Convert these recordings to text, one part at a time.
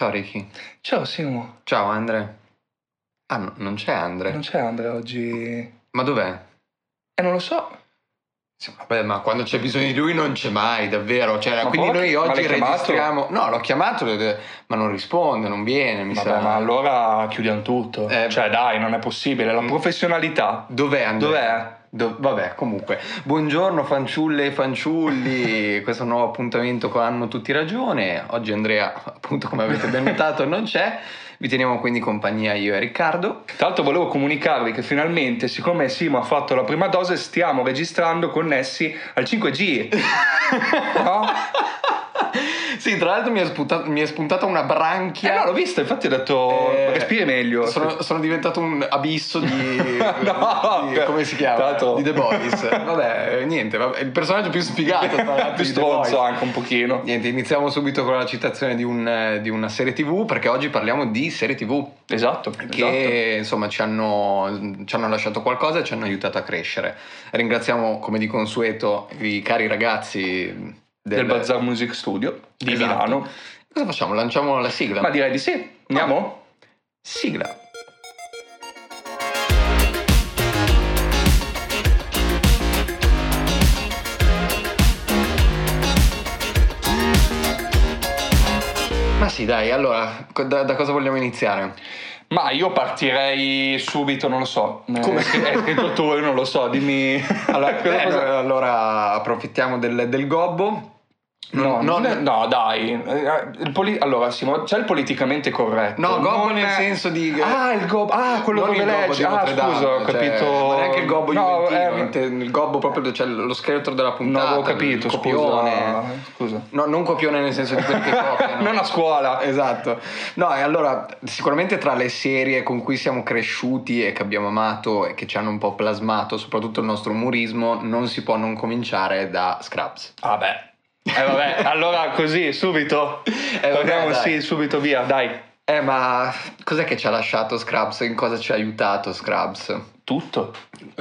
Ciao Ricky. Ciao Simo. Ciao Andre. Ah, no, non c'è Andre. Non c'è Andrea oggi. Ma dov'è? Eh, non lo so. Sì, vabbè, ma quando c'è bisogno di lui non c'è mai, davvero. Cioè, Ma quindi noi oggi chiamato? registriamo. No, l'ho chiamato, ma non risponde, non viene. Mi Vabbè, sa. ma allora chiudiamo tutto. Eh. Cioè, dai, non è possibile. La Mm. professionalità. Dov'è Andrea? Dov'è? Do- vabbè, comunque. Buongiorno fanciulle e fanciulli. Questo nuovo appuntamento con Hanno tutti ragione. Oggi Andrea, appunto, come avete ben notato, non c'è. Vi teniamo quindi compagnia io e Riccardo. Tra l'altro volevo comunicarvi che finalmente, siccome Simo ha fatto la prima dose, stiamo registrando connessi al 5G. No? Sì, tra l'altro mi è, spunta- mi è spuntata una Eh branchia. no, l'ho visto, infatti ho detto Eh, respiri meglio. Sono, sono diventato un abisso di, No, di- come si chiama? l'altro- Di The Boys. Vabbè, eh, niente, vabbè, il personaggio più sfigato tra l'altro più stronzo anche un pochino. Niente, iniziamo subito con la citazione di, un, eh, di una serie TV perché oggi parliamo di serie TV Esatto, che insomma ci hanno, ci hanno lasciato qualcosa e ci hanno aiutato a crescere. Ringraziamo come di consueto i cari ragazzi esatto. Del, del Bazaar Music Studio di Esatto. Milano. Cosa facciamo? Lanciamo la sigla? Ma direi di sì. Andiamo? Sigla. Ma sì, dai, allora, da, da cosa vogliamo iniziare? Ma io partirei subito, non lo so. Eh, Come? Hai scritto tu, io non lo so, dimmi. Allora, cosa- allora approfittiamo del, del gobbo. No, non- non- no, dai. Eh, il poli- allora, Simo, c'è il politicamente corretto. No, gobbo nel è- senso di... Ah, il gobbo. Ah, quello dove leggi. Ah, Notre Dame, scusa, ho cioè, capito. ma neanche il gobbo no, juventino, eh, il gobbo proprio, cioè lo scheletro della No, puntata. avevo capito, copione. scusa. Scusa. No, non copione nel senso di quelli che copiano. non a scuola. Esatto. No, e allora sicuramente tra le serie con cui siamo cresciuti e che abbiamo amato e che ci hanno un po' plasmato, soprattutto il nostro umorismo, non si può non cominciare da Scraps. Ah, beh. Eh, vabbè, allora così, subito. vabbè, Parliamo, dai. sì, subito via, dai. Eh, ma cos'è che ci ha lasciato Scrubs? In cosa ci ha aiutato Scrubs? Tutto,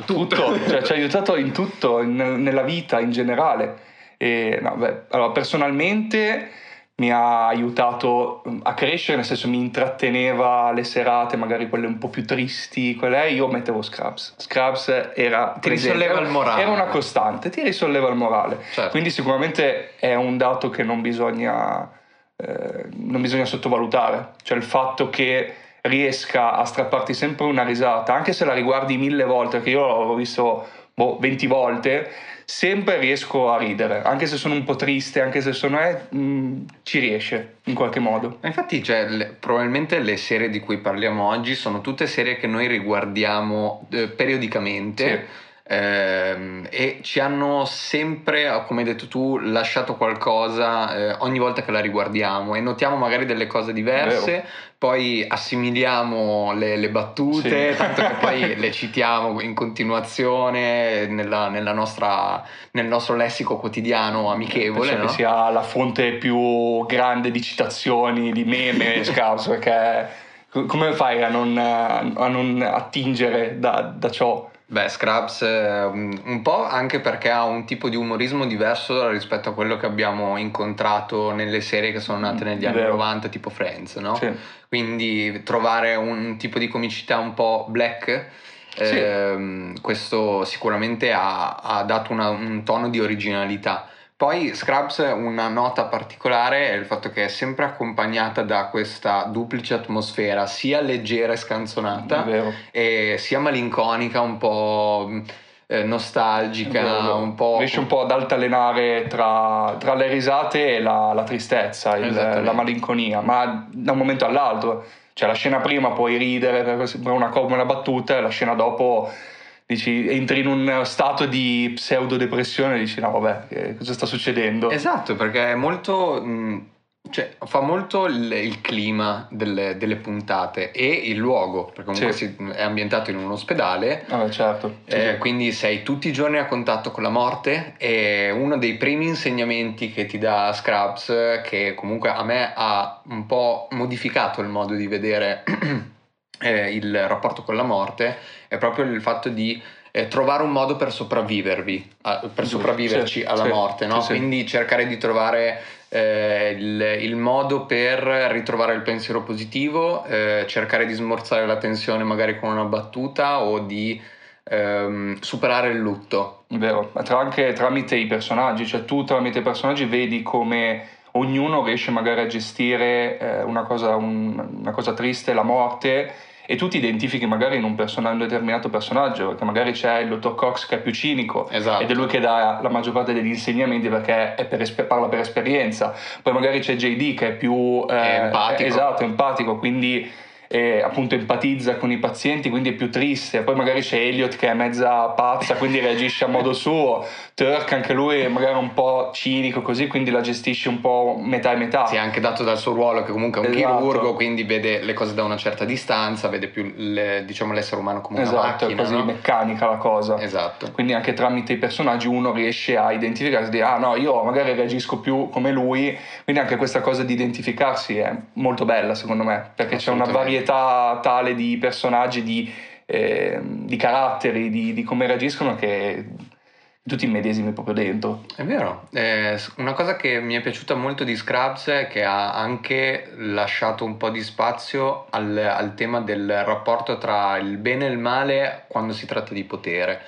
tutto, cioè ci ha aiutato in tutto, in- nella vita in generale. E, no, beh, allora, personalmente mi ha aiutato mm, a crescere, nel senso mi intratteneva le serate, magari quelle un po' più tristi, quelle, io mettevo Scrubs. Scrubs era... Ti presente, risolleva il morale. Era una costante, ti risolleva il morale. Certo. Quindi sicuramente è un dato che non bisogna, eh, non bisogna sottovalutare, cioè il fatto che riesca a strapparti sempre una risata, anche se la riguardi mille volte, perché io l'ho visto boh, 20 volte, sempre riesco a ridere, anche se sono un po' triste, anche se sono... Eh, mh, ci riesce in qualche modo. Ma Infatti, cioè, le- probabilmente le serie di cui parliamo oggi sono tutte serie che noi riguardiamo eh, periodicamente. ehm, e ci hanno sempre, come hai detto tu, lasciato qualcosa eh, ogni volta che la riguardiamo e notiamo magari delle cose diverse, poi assimiliamo le, le battute, Sì. tanto che poi le citiamo in continuazione nella- nella nostra- nel nostro lessico quotidiano amichevole. Penso no? che sia la fonte più grande di citazioni, di meme, Scrubs, perché co- come fai a non, a non attingere da, da ciò? Beh, Scraps eh, un po' anche perché ha un tipo di umorismo diverso rispetto a quello che abbiamo incontrato nelle serie che sono nate negli anni Vero. 90, tipo Friends, no? Sì. Quindi trovare un tipo di comicità un po' black, Sì. ehm, questo sicuramente ha, ha dato una- un tono di originalità. Poi Scrubs una nota particolare è il fatto che è sempre accompagnata da questa duplice atmosfera, sia leggera e scanzonata, e sia malinconica, un po' mh, eh, nostalgica, un po'... riesce un po' ad altalenare tra, tra le risate e la, la tristezza, il- la malinconia, ma da un momento all'altro. Cioè la scena prima puoi ridere per una, una battuta e la scena dopo dici, entri in un stato di pseudo depressione e dici no vabbè, che- cosa sta succedendo? Esatto, perché è molto... mh, cioè, fa molto il, il clima delle, delle puntate e il luogo, perché comunque Sì. si- è ambientato in un ospedale. Vabbè, certo. Sì, eh, sì. quindi sei tutti i giorni a contatto con la morte e uno dei primi insegnamenti che ti dà Scrubs, che comunque a me ha un po' modificato il modo di vedere eh, il rapporto con la morte, è proprio il fatto di eh, trovare un modo per sopravvivervi, per sopravviverci alla morte, no? quindi cercare di trovare eh, il, il, modo per ritrovare il pensiero positivo, eh, cercare di smorzare la tensione magari con una battuta o di ehm, superare il lutto. Vero, tra, anche tramite i personaggi, cioè tu tramite i personaggi vedi come ognuno riesce magari a gestire eh, una, cosa, un, una cosa triste, la morte, e tu ti identifichi magari in un, person- un, determinato personaggio, perché magari c'è il dottor Cox che è più cinico esatto. ed è lui che dà la maggior parte degli insegnamenti perché per esper- parla per esperienza, poi magari c'è JD che è più eh, è empatico. esatto, empatico, quindi e appunto empatizza con i pazienti, quindi è più triste. Poi magari c'è Elliot che è mezza pazza, quindi reagisce a modo suo. Turk anche lui magari un po' cinico così, quindi la gestisce un po' metà e metà. Sì, anche dato dal suo ruolo che comunque è un esatto. chirurgo, quindi vede le cose da una certa distanza, vede più le, diciamo, l'essere umano come esatto, una macchina. Esatto, è quasi no? meccanica la cosa. Esatto. Quindi anche tramite i personaggi uno riesce a identificarsi, dire ah no, io magari reagisco più come lui, quindi anche questa cosa di identificarsi è molto bella secondo me, perché c'è una varietà tale totale di personaggi, di, eh, di caratteri, di, di, come reagiscono che tutti immedesimi proprio dentro. È vero, eh, una cosa che mi è piaciuta molto di Scrubs è che ha anche lasciato un po' di spazio al, al tema del rapporto tra il bene e il male quando si tratta di potere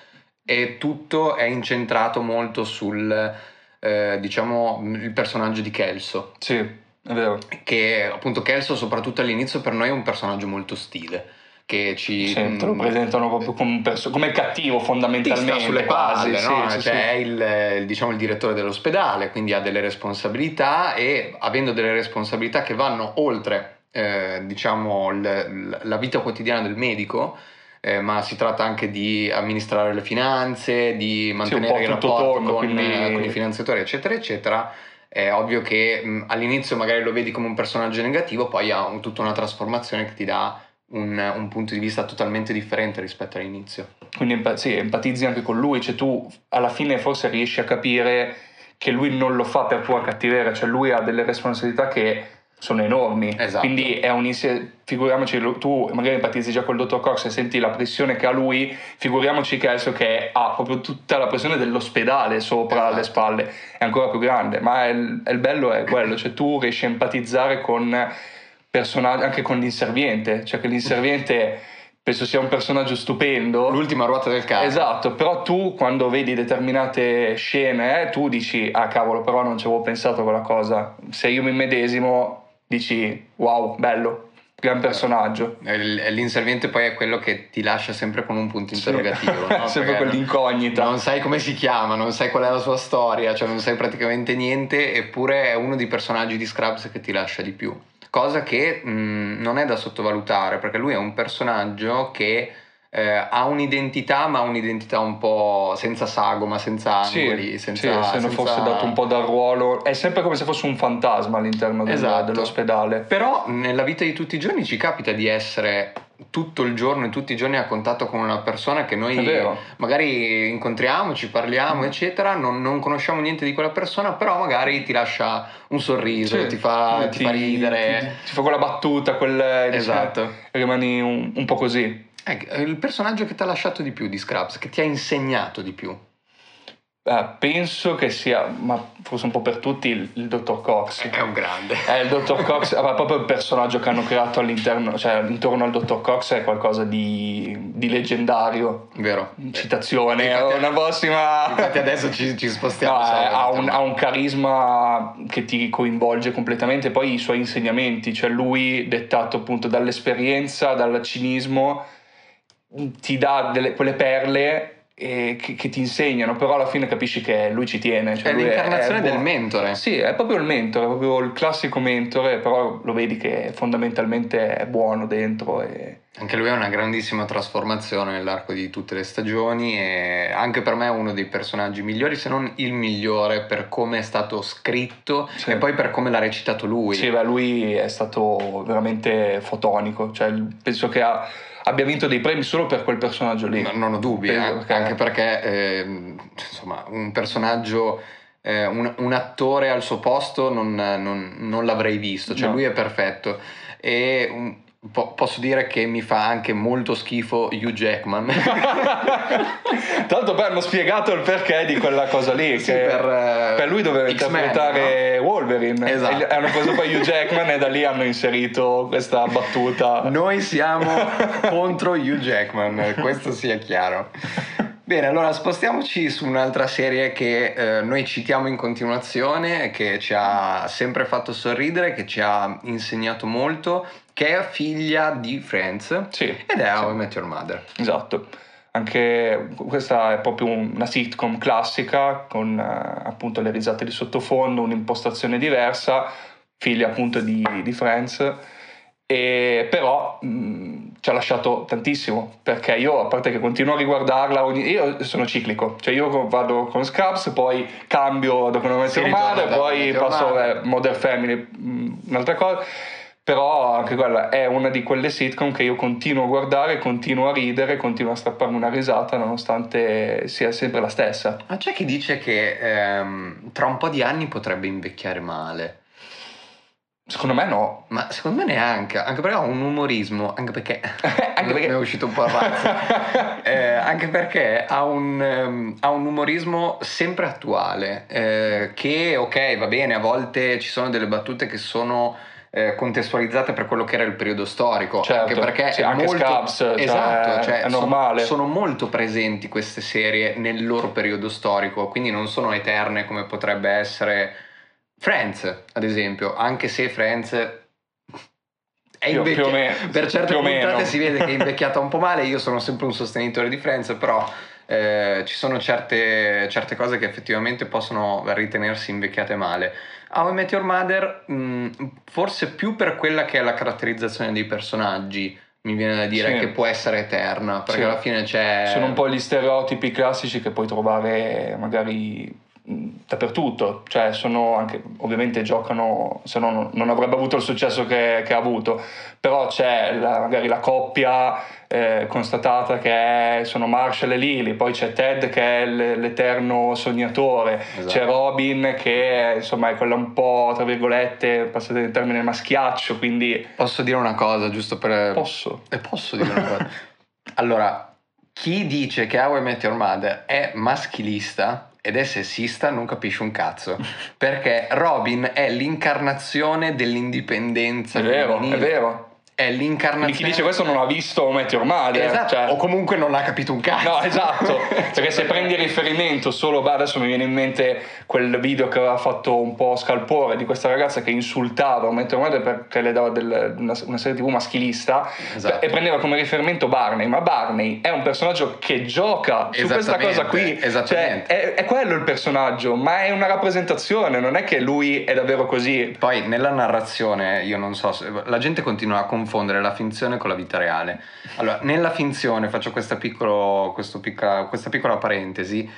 e tutto è incentrato molto sul, eh, diciamo, il personaggio di Kelso. Sì è vero. Che appunto Kelso, soprattutto all'inizio, per noi è un personaggio molto ostile. Che ci. Sì, te lo presentano proprio come, perso- come cattivo fondamentalmente. Sulle palle, quasi, no? Sì, cioè, sì, è il, diciamo, il direttore dell'ospedale, quindi ha delle responsabilità e avendo delle responsabilità che vanno oltre eh, diciamo, l- la vita quotidiana del medico. Eh, ma si tratta anche di amministrare le finanze, di mantenere il rapporto torno, con, quindi... con i finanziatori, eccetera, eccetera è ovvio che mh, all'inizio magari lo vedi come un personaggio negativo, poi ha un, tutta una trasformazione che ti dà un, un, punto di vista totalmente differente rispetto all'inizio. Quindi sì, empatizzi anche con lui, cioè tu alla fine forse riesci a capire che lui non lo fa per tua cattiveria, cioè lui ha delle responsabilità che sono enormi. Esatto. Quindi è un insieme. Figuriamoci, tu magari empatizzi già col dottor Cox e senti la pressione che ha lui, figuriamoci che adesso che ha proprio tutta la pressione dell'ospedale sopra esatto. le spalle, è ancora più grande. Ma è il, il, bello è quello, cioè tu riesci a empatizzare con personaggi, anche con l'inserviente, cioè che l'inserviente penso sia un personaggio stupendo. L'ultima ruota del carro. Esatto, però tu quando vedi determinate scene, eh, tu dici, ah cavolo, però non ci avevo pensato a quella cosa. Se io mi medesimo, dici wow, bello, gran personaggio. L'inserviente poi è quello che ti lascia sempre con un punto interrogativo. Sì. No? sempre quell'incognita. Non sai come si chiama, non sai qual è la sua storia, cioè non sai praticamente niente, eppure è uno dei personaggi di Scrubs che ti lascia di più. Cosa che mh, non è da sottovalutare, perché lui è un personaggio che eh, ha un'identità, ma un'identità un po' senza sagoma, senza angoli. Sì, senza, sì, se non fosse dato un po' dal ruolo, è sempre come se fosse un fantasma all'interno del, esatto. dell'ospedale. Però nella vita di tutti i giorni ci capita di essere tutto il giorno e tutti i giorni a contatto con una persona che noi magari incontriamo, ci parliamo, mm. eccetera, non, non, conosciamo niente di quella persona, però magari ti lascia un sorriso, sì. ti, fa, ti, ti, fa ridere. Ti, ti, fa quella battuta, quel, esatto. Diciamo, rimani un, un po' così. È il personaggio che ti ha lasciato di più di Scrubs, che ti ha insegnato di più. Eh, penso che sia, ma forse un po' per tutti, il, il dottor Cox. È un grande. È il dottor Cox, ma proprio il personaggio che hanno creato all'interno, cioè intorno al dottor Cox è qualcosa di, di leggendario. Vero. Citazione, infatti, una prossima. Infatti adesso ci, ci spostiamo. No, eh, ha, un, ha, un, carisma che ti coinvolge completamente, poi i suoi insegnamenti, cioè lui dettato appunto dall'esperienza, dal cinismo ti dà delle, quelle perle che, che, ti insegnano, però alla fine capisci che lui ci tiene. Cioè è l'incarnazione è, è del mentore. Sì, è proprio il mentore, è proprio il classico mentore, però lo vedi che fondamentalmente è buono dentro. E... Anche lui ha una grandissima trasformazione nell'arco di tutte le stagioni e anche per me è uno dei personaggi migliori, se non il migliore per come è stato scritto sì. e poi per come l'ha recitato lui. Sì, beh, lui è stato veramente fotonico, cioè penso che ha abbia vinto dei premi solo per quel personaggio lì. No, non ho dubbi, eh, perché... anche perché eh, insomma, un personaggio, eh, un, un, attore al suo posto non, non, non l'avrei visto, cioè no. lui è perfetto. E Po- posso dire che mi fa anche molto schifo Hugh Jackman. Tanto poi hanno spiegato il perché di quella cosa lì. Sì, che per, eh, per lui doveva X-Men, interpretare Wolverine. Esatto. E hanno preso poi Hugh Jackman e da lì hanno inserito questa battuta. Noi siamo contro Hugh Jackman, questo sia chiaro. Bene, allora spostiamoci su un'altra serie che eh, noi citiamo in continuazione, che ci ha sempre fatto sorridere, che ci ha insegnato molto, che è figlia di Friends Sì. ed è sì. How I Met Your Mother. Esatto. Anche questa è proprio una sitcom classica con eh, appunto le risate di sottofondo, un'impostazione diversa, figlia appunto di, di Friends. E però mh, ci ha lasciato tantissimo perché io a parte che continuo a riguardarla ogni... io sono ciclico cioè io vado con Scrubs poi cambio dopo una ritorna da poi passo a Modern Family mh, un'altra cosa però anche quella è una di quelle sitcom che io continuo a guardare, continuo a ridere, continuo a strapparmi una risata nonostante sia sempre la stessa. Ma c'è chi dice che ehm, tra un po' di anni potrebbe invecchiare male. Secondo me no. Ma secondo me neanche, anche perché ha un umorismo, anche perché... Anche perché- è uscito un po' razzo. Eh, anche perché ha un, ehm, ha un umorismo sempre attuale, eh, che ok, va bene, a volte ci sono delle battute che sono eh, contestualizzate per quello che era il periodo storico, Certo, anche perché sì, è anche molto, Scrubs, cioè, esatto, cioè, è sono- normale. Sono, molto presenti queste serie nel loro periodo storico, quindi non sono eterne come potrebbe essere Friends, ad esempio, anche se Friends è o meno, per certe puntate si vede che è invecchiata un po' male, io sono sempre un sostenitore di Friends, però eh, ci sono certe, certe cose che effettivamente possono ritenersi invecchiate male. How I Met Your Mother, mh, forse più per quella che è la caratterizzazione dei personaggi, mi viene da dire Sì. che può essere eterna, perché Sì. alla fine c'è... Sono un po' gli stereotipi classici che puoi trovare magari dappertutto, cioè sono anche, ovviamente giocano, se no non- avrebbe avuto il successo che, che ha avuto, però c'è la- magari la coppia eh, constatata che è- sono Marshall e Lily, poi c'è Ted che è l'eterno sognatore, Esatto. c'è Robin che insomma è quella un po', tra virgolette, passate il termine maschiaccio, quindi Posso dire una cosa, giusto per... posso. E posso dire una cosa? allora, chi dice che How I Met Your Mother è maschilista ed è sessista non capisce un cazzo. Perché Robin è l'incarnazione dell'indipendenza È vero, femminile. è vero. È l'incarnazione... chi dice questo non ha visto Met Your Mother. Esatto, cioè- o comunque non ha capito un cazzo. No, esatto, perché se Cioè, prendi riferimento solo, beh, adesso mi viene in mente quel video che aveva fatto un po' scalpore di questa ragazza che insultava Met Your Mother perché le dava del- una, una serie tv maschilista Esatto. e prendeva come riferimento Barney, ma Barney è un personaggio che gioca su questa cosa qui, Esattamente. Cioè, è, è quello il personaggio, ma è una rappresentazione, non è che lui è davvero così. Poi nella narrazione, io non so, se, la gente continua a confondere la finzione con la vita reale. Allora, nella finzione, faccio questa, piccolo- piccola, questa piccola parentesi,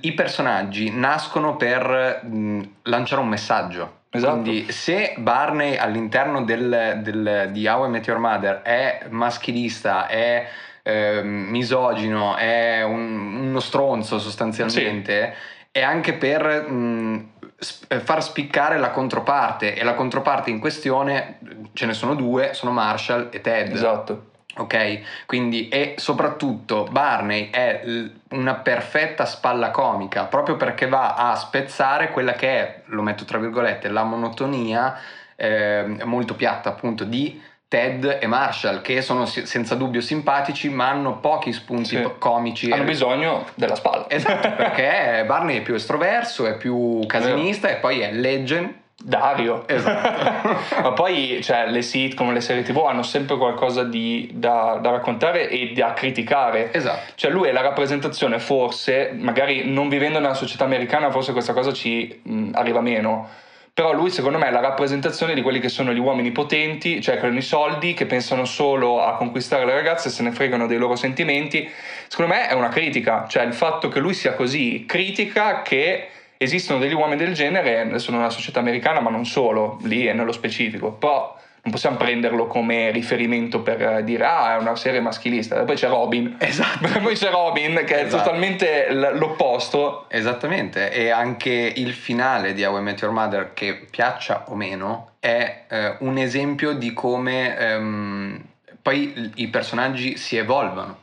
i personaggi nascono per mh, lanciare un messaggio. Esatto. Quindi se Barney all'interno del, del- di How I Met Your Mother è maschilista, è ehm, misogino, è un- uno stronzo sostanzialmente, è anche per mh, eh, far spiccare la controparte e la controparte in questione ce ne sono due, sono Marshall e Ted. Esatto. Ok, quindi e soprattutto Barney è una perfetta spalla comica proprio perché va a spezzare quella che è, lo metto tra virgolette, la monotonia ehm, molto piatta appunto di Ted e Marshall che sono senza dubbio simpatici ma hanno pochi spunti Sì. comici. Hanno bisogno della spalla. Esatto, perché Barney è più estroverso, è più casinista e poi è legend. Dario. Esatto. Ma poi cioè, le sitcom, le serie tv hanno sempre qualcosa di, da, da raccontare e da criticare. Esatto. Cioè lui è la rappresentazione, forse, magari non vivendo nella società americana, forse questa cosa ci mh, arriva meno. Però lui secondo me è la rappresentazione di quelli che sono gli uomini potenti, cioè che hanno i soldi, che pensano solo a conquistare le ragazze, se ne fregano dei loro sentimenti. Secondo me è una critica, cioè il fatto che lui sia così critica che esistono degli uomini del genere, adesso nella società americana, ma non solo, lì e nello specifico. Però non possiamo prenderlo come riferimento per dire ah è una serie maschilista. Poi c'è Robin. Esatto. poi c'è Robin che è Esatto. totalmente l- l'opposto. Esattamente, e anche il finale di How I Met Your Mother, che piaccia o meno, è eh, un esempio di come ehm, poi i personaggi si evolvono.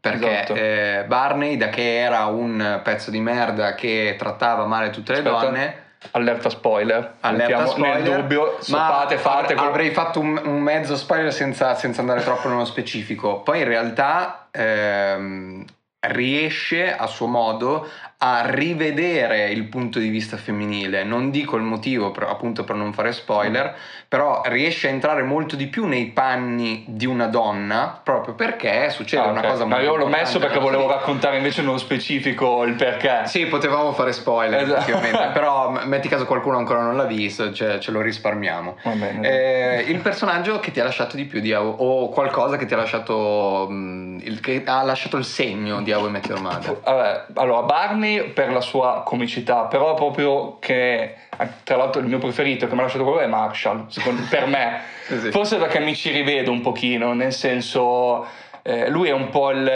Perché Esatto. eh, Barney, da che era un pezzo di merda che trattava male tutte le Aspetta. donne, Allerta spoiler. allerta spoiler, nel dubbio, ma fate, quello- avrei fatto un, un mezzo spoiler senza, senza andare troppo nello specifico. Poi in realtà ehm, riesce a suo modo a rivedere il punto di vista femminile. Non dico il motivo, per- appunto per non fare spoiler, però riesce a entrare molto di più nei panni di una donna, proprio perché succede Ah, una ok. cosa Ma molto io l'ho messo perché volevo serie. raccontare invece nello specifico il perché. Sì, potevamo fare spoiler Esatto. però metti caso qualcuno ancora non l'ha visto, cioè, ce lo risparmiamo. Bene. Eh, il personaggio che ti ha lasciato di più di How- o qualcosa che ti ha lasciato mh, il, che ha lasciato il segno di How I Met Your Mother. Vabbè, allora, Barney per la sua comicità, però proprio che, tra l'altro il mio preferito che mi ha lasciato quello è Marshall, secondo- per me. Sì, sì. Forse perché mi ci rivedo un pochino, nel senso... eh, lui è un po' il,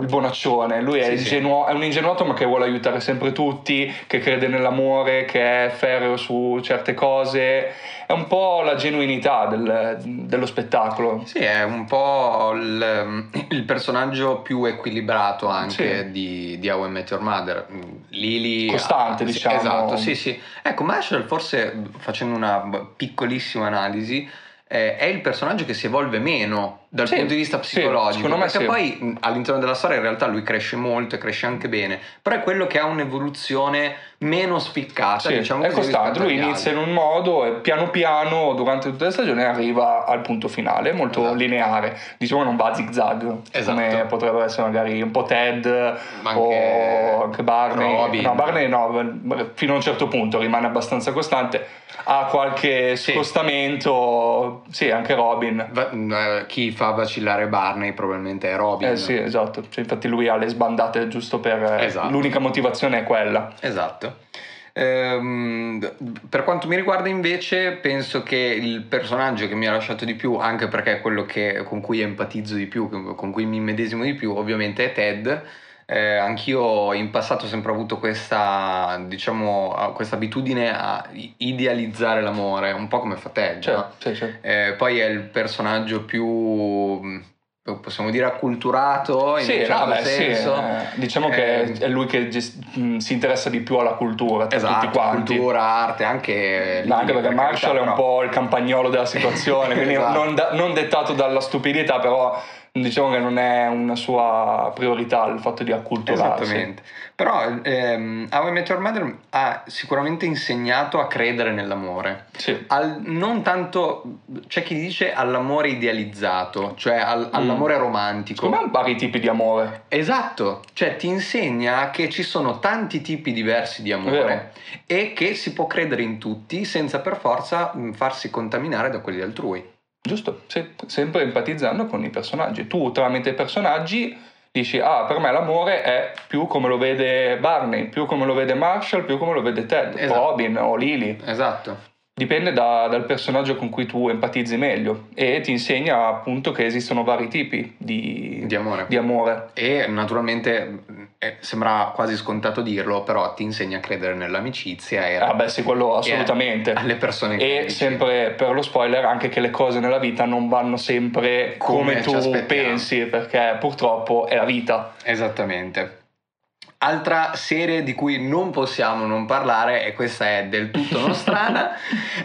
il bonaccione, lui è, Sì, sì. ingenuo- è un ingenuato ma che vuole aiutare sempre tutti, che crede nell'amore, che è ferreo su certe cose, è un po' la genuinità del- dello spettacolo. Sì, è un po' il, il personaggio più equilibrato anche Sì. di, di How I Met Your Mother. Lily... Costante, sì, diciamo. Esatto, sì, sì. Ecco, Marshall forse, facendo una piccolissima analisi, eh, è il personaggio che si evolve meno dal Sì, punto di vista sì, psicologico. secondo me perché sì. poi all'interno della storia in realtà lui cresce molto e cresce anche bene, però è quello che ha un'evoluzione meno spiccata, Sì, diciamo così, lui inizia in un modo e piano piano durante tutte le stagioni arriva al punto finale, molto Esatto. lineare, diciamo non va a zig zag, Esatto. come potrebbe essere magari un po' Ted Ma anche o anche Barney, Robin. no Barney no, fino a un certo punto rimane abbastanza costante, ha qualche Sì. scostamento, sì anche Robin, Va- eh, chi fa vacillare Barney probabilmente è Robin. eh sì esatto, Cioè, infatti lui ha le sbandate giusto per, Esatto. l'unica motivazione è quella. Esatto. Ehm, per quanto mi riguarda invece penso che il personaggio che mi ha lasciato di più, anche perché è quello che- con cui empatizzo di più, con cui mi immedesimo di più, ovviamente è Ted. Eh, anch'io in passato ho sempre avuto questa, diciamo, questa abitudine a idealizzare l'amore, un po' come fa Ted. No? sì, sì. Eh, poi è il personaggio più, possiamo dire, acculturato in Sì, un certo vabbè, sì, senso. eh, diciamo che Eh, è lui che gest- si interessa di più alla cultura tra Esatto, tutti quanti. cultura, arte, anche... Ma anche lì, perché per Marshall è carità, un però- po' il campagnolo della situazione, quindi Esatto. non, da- non dettato dalla stupidità, però diciamo che non è una sua priorità il fatto di acculturarsi. Esattamente. Però ehm, How I Met Your Mother ha sicuramente insegnato a credere nell'amore. Sì. Al- non tanto, c'è chi dice all'amore idealizzato, cioè al- Mm. all'amore romantico. Secondo me hanno vari tipi di amore. Esatto, cioè ti insegna che ci sono tanti tipi diversi di Vero. amore e che si può credere in tutti senza per forza mh, farsi contaminare da quelli altrui. Giusto, sì, sempre empatizzando con i personaggi. Tu tramite i personaggi dici, ah, per me l'amore è più come lo vede Barney, più come lo vede Marshall, più come lo vede Ted, Esatto. Robin o Lily. Esatto. Dipende da- dal personaggio con cui tu empatizzi meglio e ti insegna appunto che esistono vari tipi di, Di amore. di amore. E naturalmente eh, sembra quasi scontato dirlo, però ti insegna a credere nell'amicizia e Ah beh sì, quello assolutamente. alle persone che E sempre per lo spoiler anche che le cose nella vita non vanno sempre come, Come tu pensi perché purtroppo è la vita. Esattamente. Altra serie di cui non possiamo non parlare, e questa è del tutto nostrana,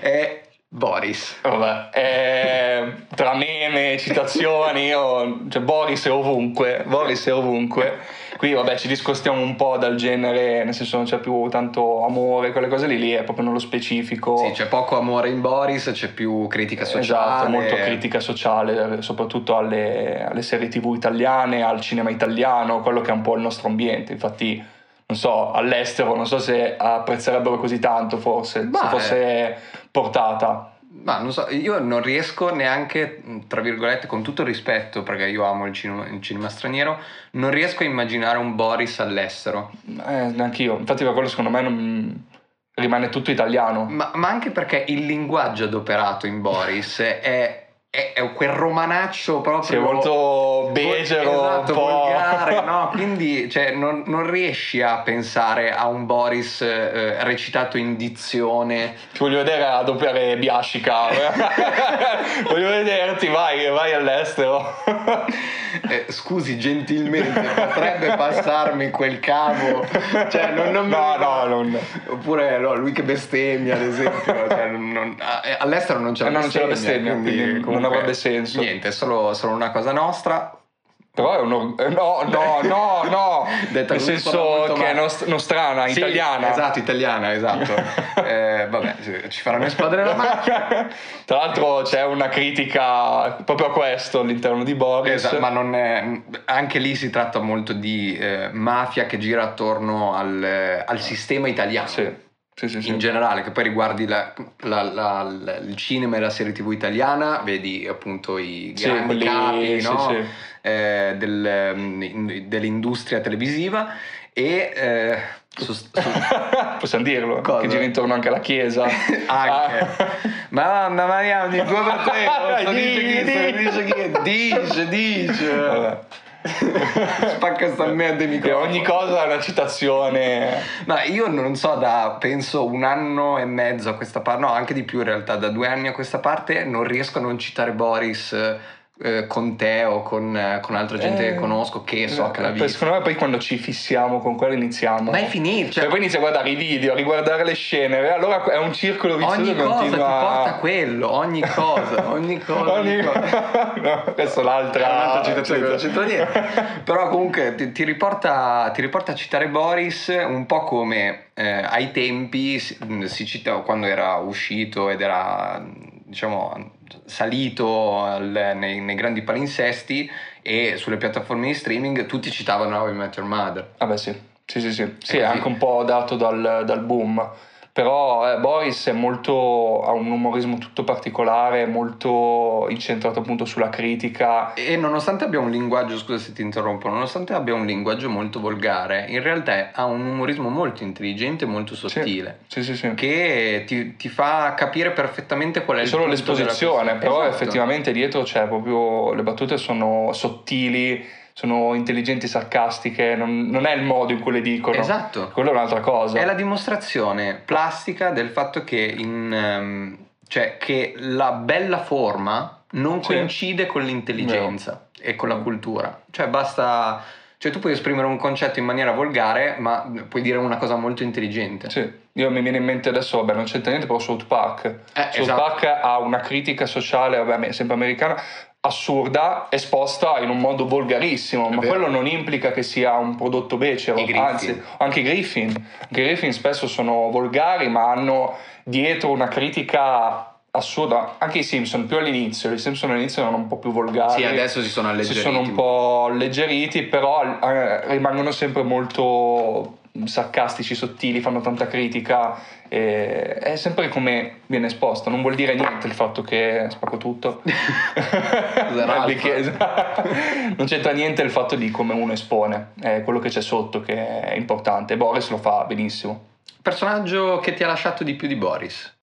è Boris. Vabbè, eh, tra meme, citazioni, io- cioè Boris è ovunque, Boris è ovunque. Qui vabbè ci discostiamo un po' dal genere, nel senso non c'è più tanto amore, quelle cose lì, lì è proprio nello specifico. Sì, c'è poco amore in Boris, c'è più critica sociale. Esatto, molto critica sociale, soprattutto alle, alle serie tv italiane, al cinema italiano, quello che è un po' il nostro ambiente. Infatti, non so, all'estero non so se apprezzerebbero così tanto forse, Beh, se fosse portata. Ma non so, io non riesco neanche, tra virgolette, con tutto il rispetto, perché io amo il cinema, il cinema straniero, non riesco a immaginare un Boris all'estero. Eh, neanche io. Infatti per quello secondo me non... rimane tutto italiano. Ma, ma anche perché il linguaggio adoperato in Boris è è, è, quel romanaccio proprio sì, molto becero esatto, un po' volgare no? quindi cioè, non, non, riesci a pensare a un Boris eh, recitato in dizione ti voglio vedere a doppiare Biascica eh. voglio vederti vai, vai all'estero eh, scusi gentilmente potrebbe passarmi quel cavo cioè, non, non no no non... oppure no, lui che bestemmia ad esempio cioè, eh, all'estero non c'è la bestemmia, non c'è la bestemmia quindi, quindi non avrebbe senso. Niente, è solo, solo una cosa nostra. Però è un eh, no, no, no, no, nel senso che è nost- nostrana, sì, italiana. Esatto, italiana, esatto. eh, vabbè, ci faranno esplodere la macchina. Tra l'altro c'è una critica proprio a questo all'interno di Boris. Esatto, ma non è, anche lì si tratta molto di eh, mafia che gira attorno al, al sistema italiano. Sì sì, sì, sì. in generale, che poi riguardi la, la, la, il cinema e la serie tv italiana, vedi appunto i grandi capi no? Eh, del, mm, dell'industria televisiva e... Eh, su, su... Possiamo dirlo, Cosa? che gira intorno anche alla chiesa. anche. Ah. Madonna Maria, di due per tre, dice dice dice, dice. Vabbè. Spacca sta merda di microfono. ogni cosa è una citazione. Ma io non so, da penso un anno e mezzo a questa parte, no, anche di più in realtà, da due anni a questa parte non riesco a non citare Boris eh, con te o con, eh, con altra gente eh, che conosco che so che la visto. Secondo me poi quando ci fissiamo con quello iniziamo. Ma è finito. Cioè, poi inizi a guardare i video, a riguardare le scene, e allora è un circolo vizioso ogni che cosa continua... ti porta a quello, ogni cosa, ogni cosa. ogni... Cosa. no, questa è l'altra, è un'altra citazione, non c'entra niente. Però comunque ti, ti, riporta, ti, riporta, a citare Boris un po' come eh, ai tempi si, si citava quando era uscito ed era diciamo salito al, nei, nei, grandi palinsesti e sulle piattaforme di streaming tutti citavano How I Met Your Mother. Ah beh sì, sì sì sì, sì è anche un po' dato dal, dal boom però eh, Boris è molto, ha un umorismo tutto particolare, molto incentrato appunto sulla critica. E nonostante abbia un linguaggio, scusa se ti interrompo, nonostante abbia un linguaggio molto volgare, in realtà ha un umorismo molto intelligente molto sottile. Sì, sì, sì. Che ti, ti, fa capire perfettamente qual è, è il solo l'esposizione, però esatto. effettivamente dietro c'è proprio, le battute sono sottili sono intelligenti, sarcastiche, non, non, è il modo in cui le dicono. Esatto. Quello è un'altra cosa. È la dimostrazione plastica del fatto che, in, um, cioè, che la bella forma non sì. coincide con l'intelligenza no. e con la cultura. Cioè basta... Cioè tu puoi esprimere un concetto in maniera volgare, ma puoi dire una cosa molto intelligente. Sì, io mi viene in mente adesso, vabbè, non c'entra niente, però South Park. Eh, South esatto. Park ha una critica sociale, vabbè, sempre americana, assurda esposta in un modo volgarissimo, È ma vero. quello non implica che sia un prodotto becero, anzi anche i Griffin, anche i Griffin spesso sono volgari ma hanno dietro una critica assurda, anche i Simpson più all'inizio, i Simpson all'inizio erano un po' più volgari, sì adesso si sono alleggeriti, si sono un po' alleggeriti però eh, rimangono sempre molto sarcastici, sottili, fanno tanta critica. è sempre come viene esposto, non vuol dire niente il fatto che spacco tutto. non c'entra niente il fatto di come uno espone, è quello che c'è sotto che è importante. Boris lo fa benissimo. Personaggio che ti ha lasciato di più di Boris?